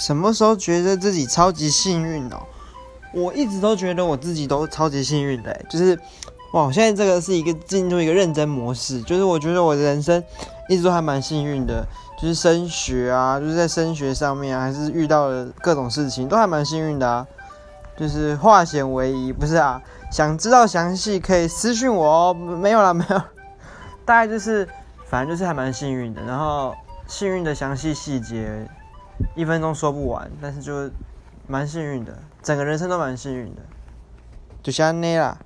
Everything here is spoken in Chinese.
什么时候觉得自己超级幸运哦？我一直都觉得我自己都超级幸运的，就是哇，现在这个是一个进入一个认真模式，就是我觉得我的人生一直都还蛮幸运的，就是升学啊，就是在升学上面啊，还是遇到了各种事情都还蛮幸运的啊，就是化险为夷，不是啊？想知道详细可以私信我哦，没有啦，没有，大概就是反正就是还蛮幸运的，然后幸运的详细细节。一分钟说不完，但是就蛮幸运的，整个人生都蛮幸运的，就像那啦。